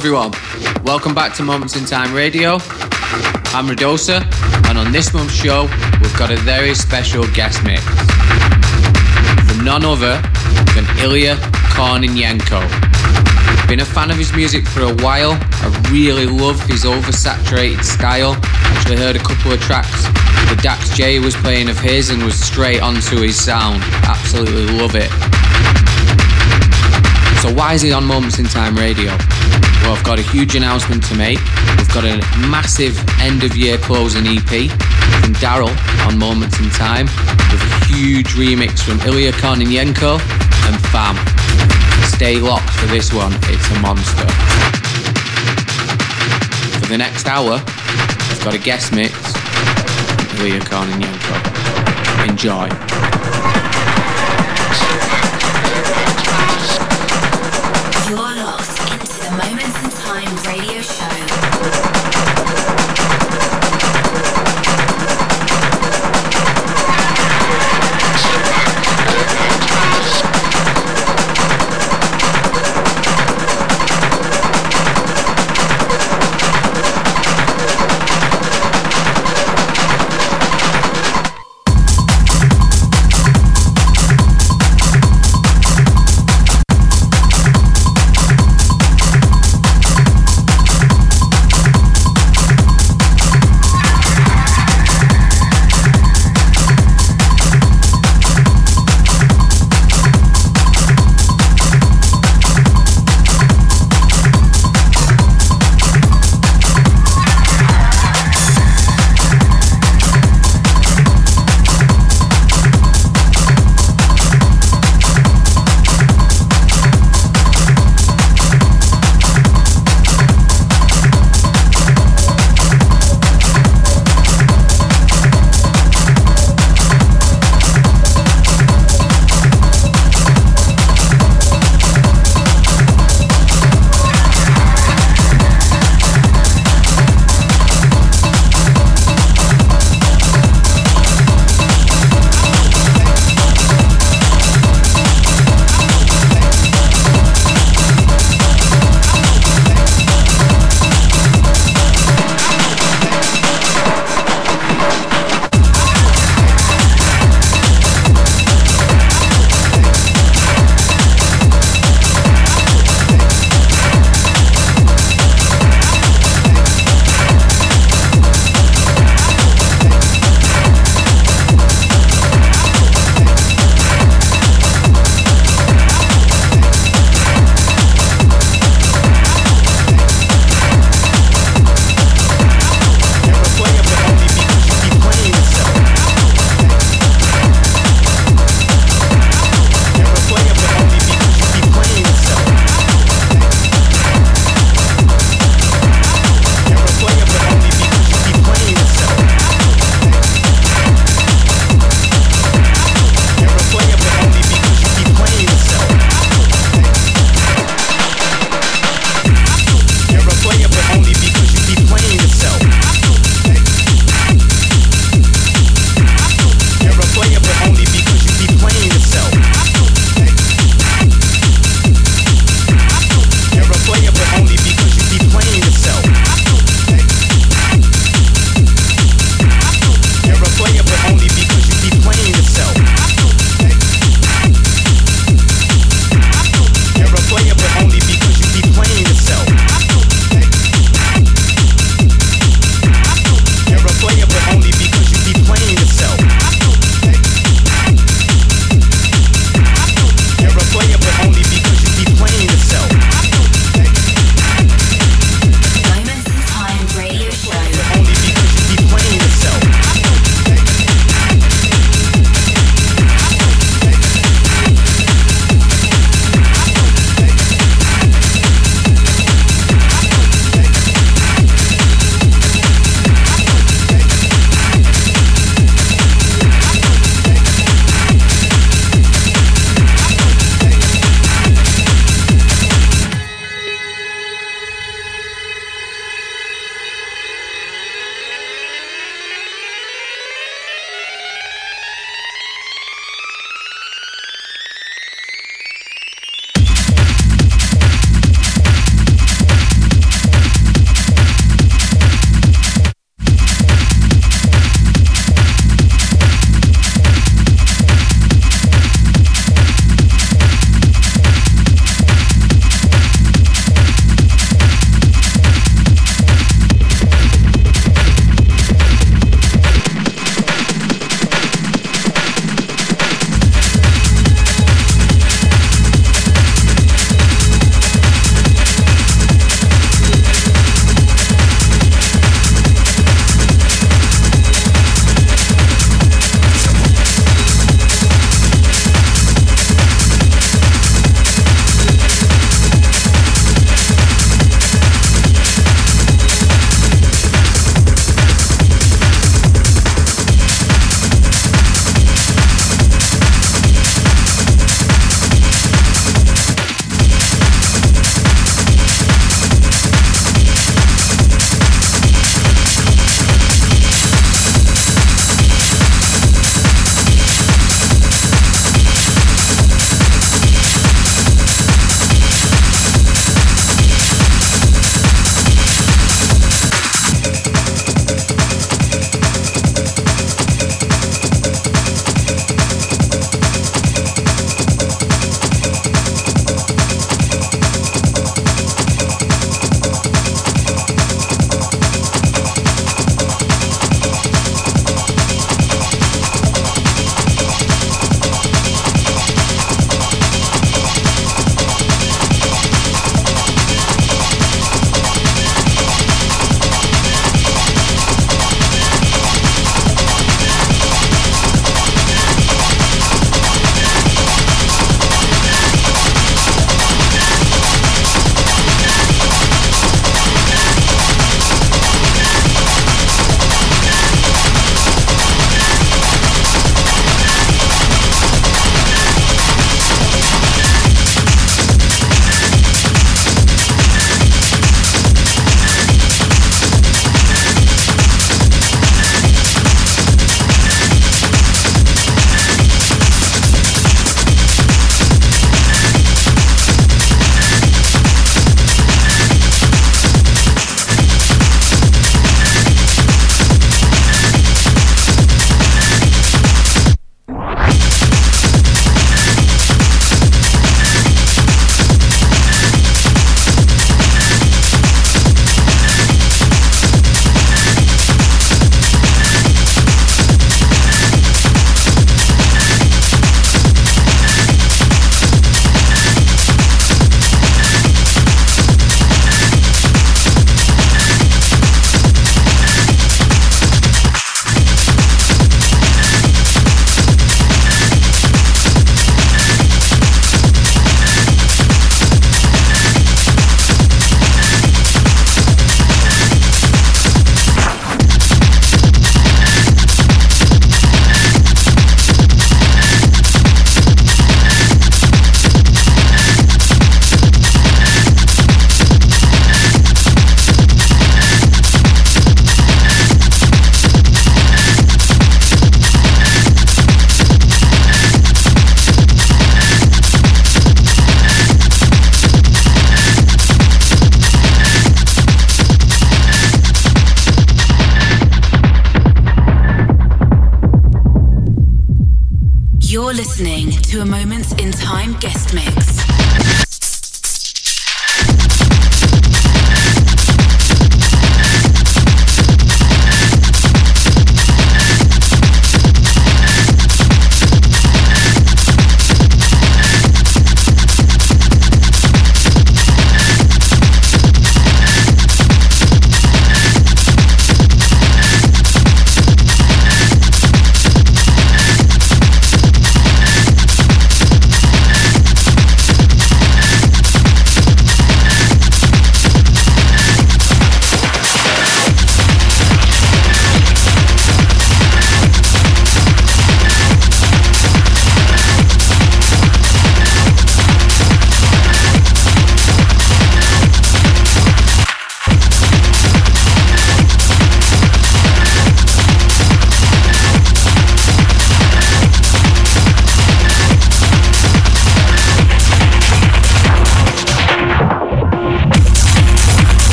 everyone. Welcome back to Moments in Time Radio. I'm Radosa, and on this month's show, we've got a very special guest mix from none other than Ilya Korniyenko. Been a fan of his music for a while. I really love his oversaturated style. Actually heard a couple of tracks the Dax J was playing of his and was straight onto his sound. Absolutely love it. So why is he on Moments in Time Radio? Well, I've got a huge announcement to make. We've got a massive end of year closing EP from Daryl on Moments in Time with a huge remix from Ilya Korniyenko and Fam. Stay locked for this one, it's a monster. For the next hour, I've got a guest mix Ilya Korniyenko. Enjoy.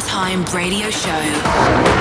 Time radio show.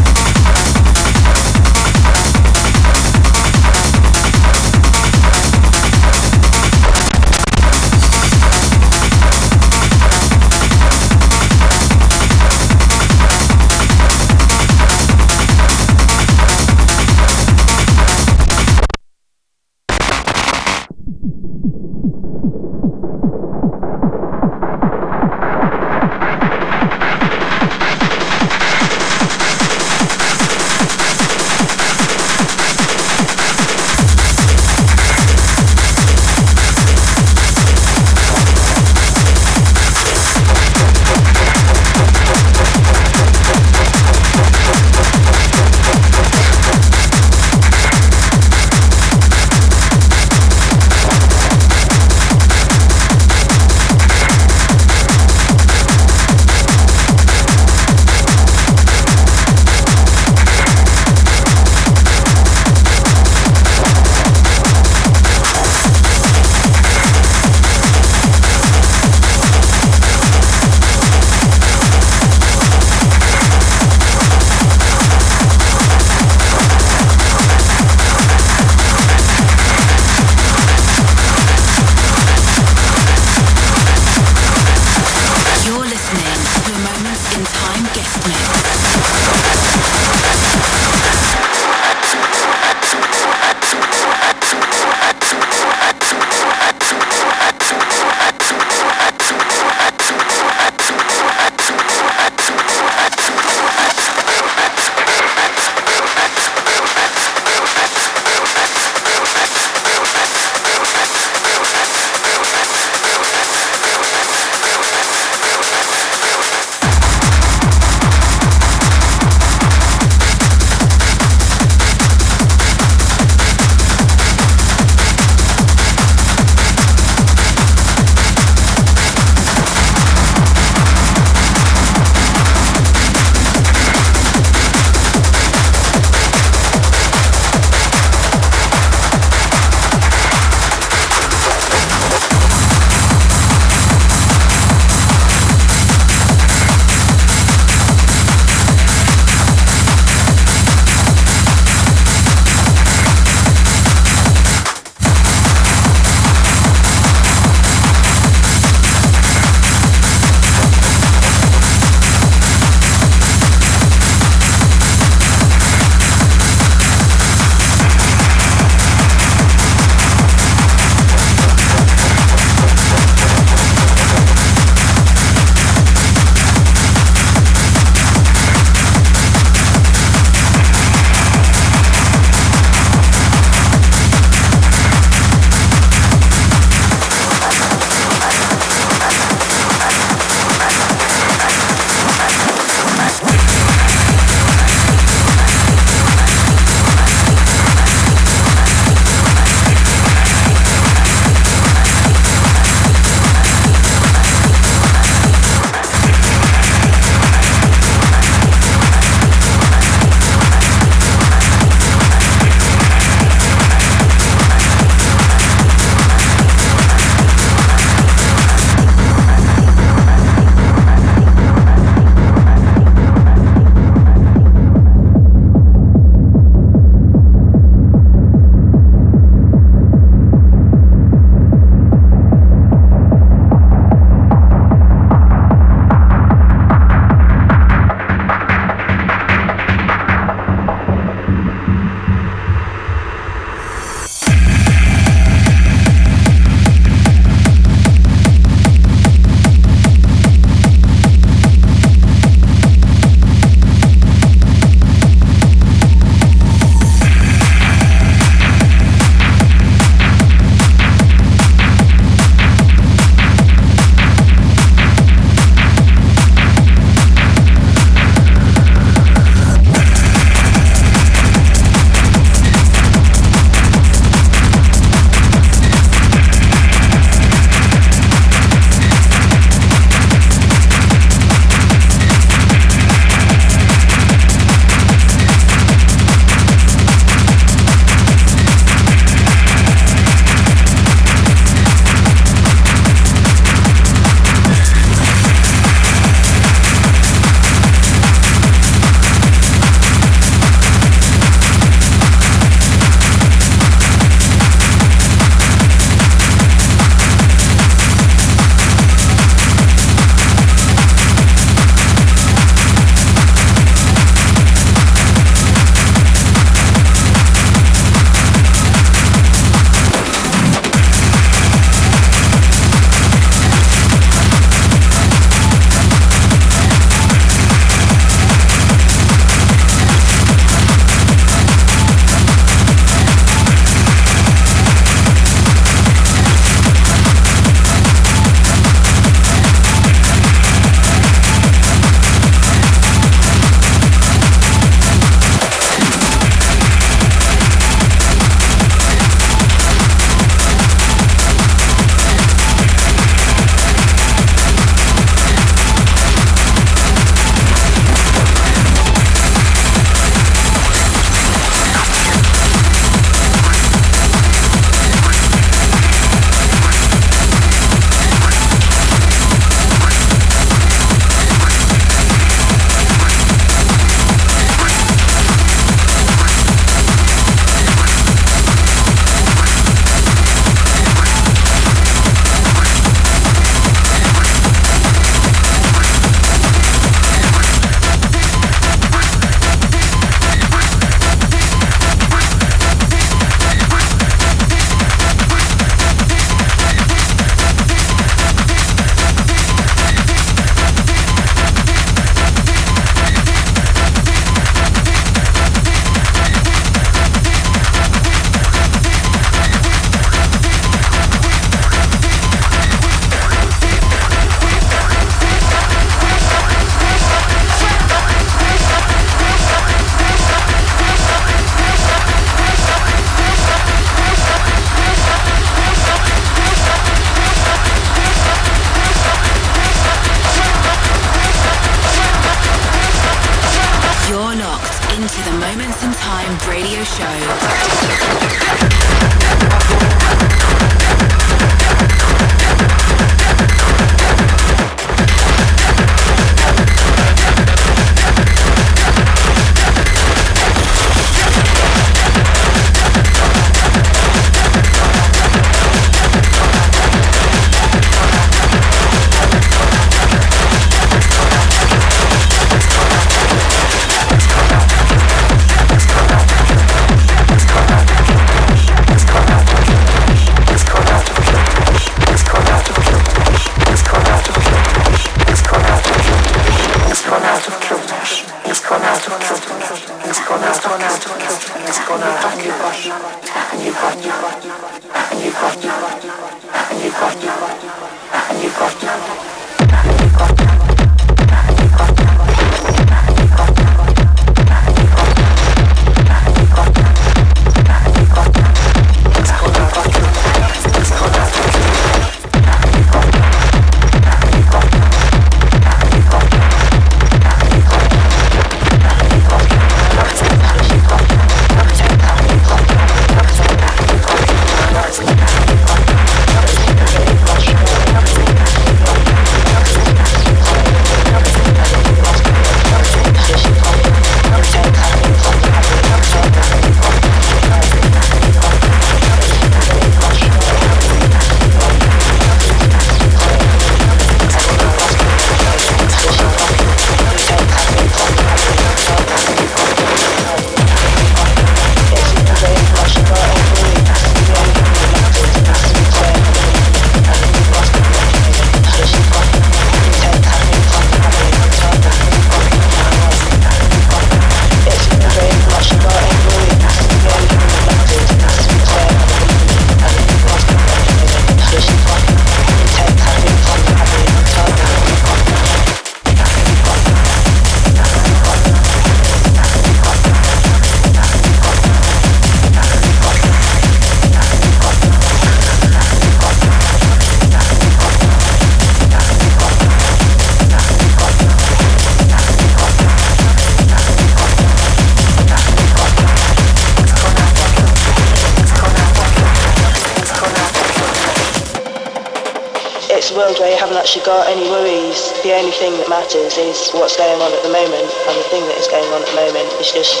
Actually got any worries. The only thing that matters is what's going on at the moment, and the thing that is going on at the moment is just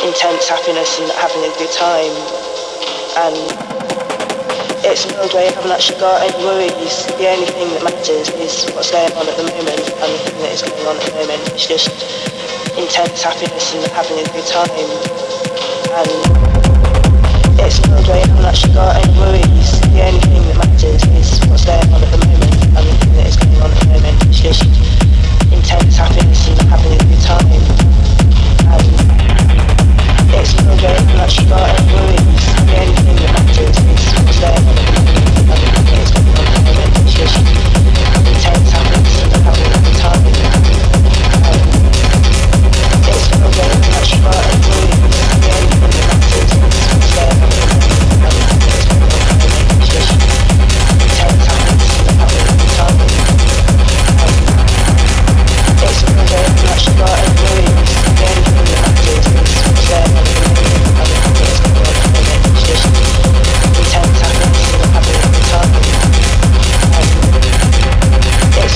intense happiness and having a good time. And it's a world where you haven't actually got any worries. The only thing that matters is what's going on at the moment, and the thing that is going on at the moment is just intense happiness and having a good time. And it's a world where you haven't actually got any worries. The only thing that matters is what's going on at the moment intense happiness and having a good time. And it's no way that she got any worries. The only thing that matters what's at the moment. It's just intense happiness a good um, it's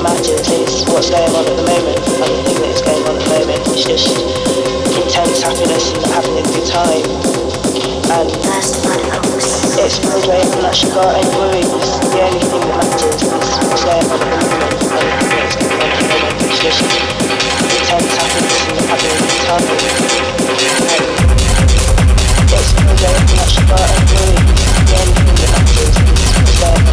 matches is what's going on at the moment. And the thing that is going on at the moment. Is just intense happiness and having a good time. And it's feels like I haven't got any worries. The only thing that matters. Is what's going on at the moment. And the thing that is going on at the moment. Is just intense happiness and having a good time. And it's feels like I haven't got any worries. The only thing that matters. Is what's going on.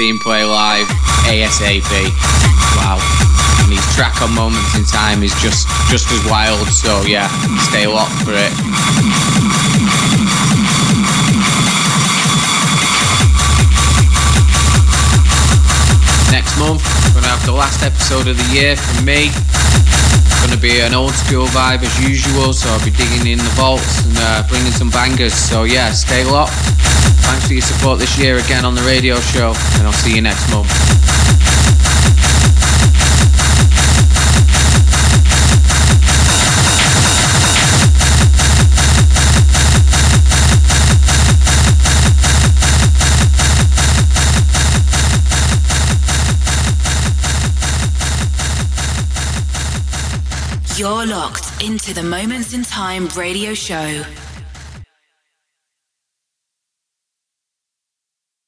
See him play live ASAP. Wow. And his track on Moments in Time is just just as wild, so yeah, stay locked for it. Next month, we're gonna have the last episode of the year from me. It's Gonna be an old school vibe as usual, so I'll be digging in the vaults and uh, bringing some bangers. So yeah, stay locked. Thanks for your support this year again on the radio show, and I'll see you next month. You're locked into the Moments in Time radio show.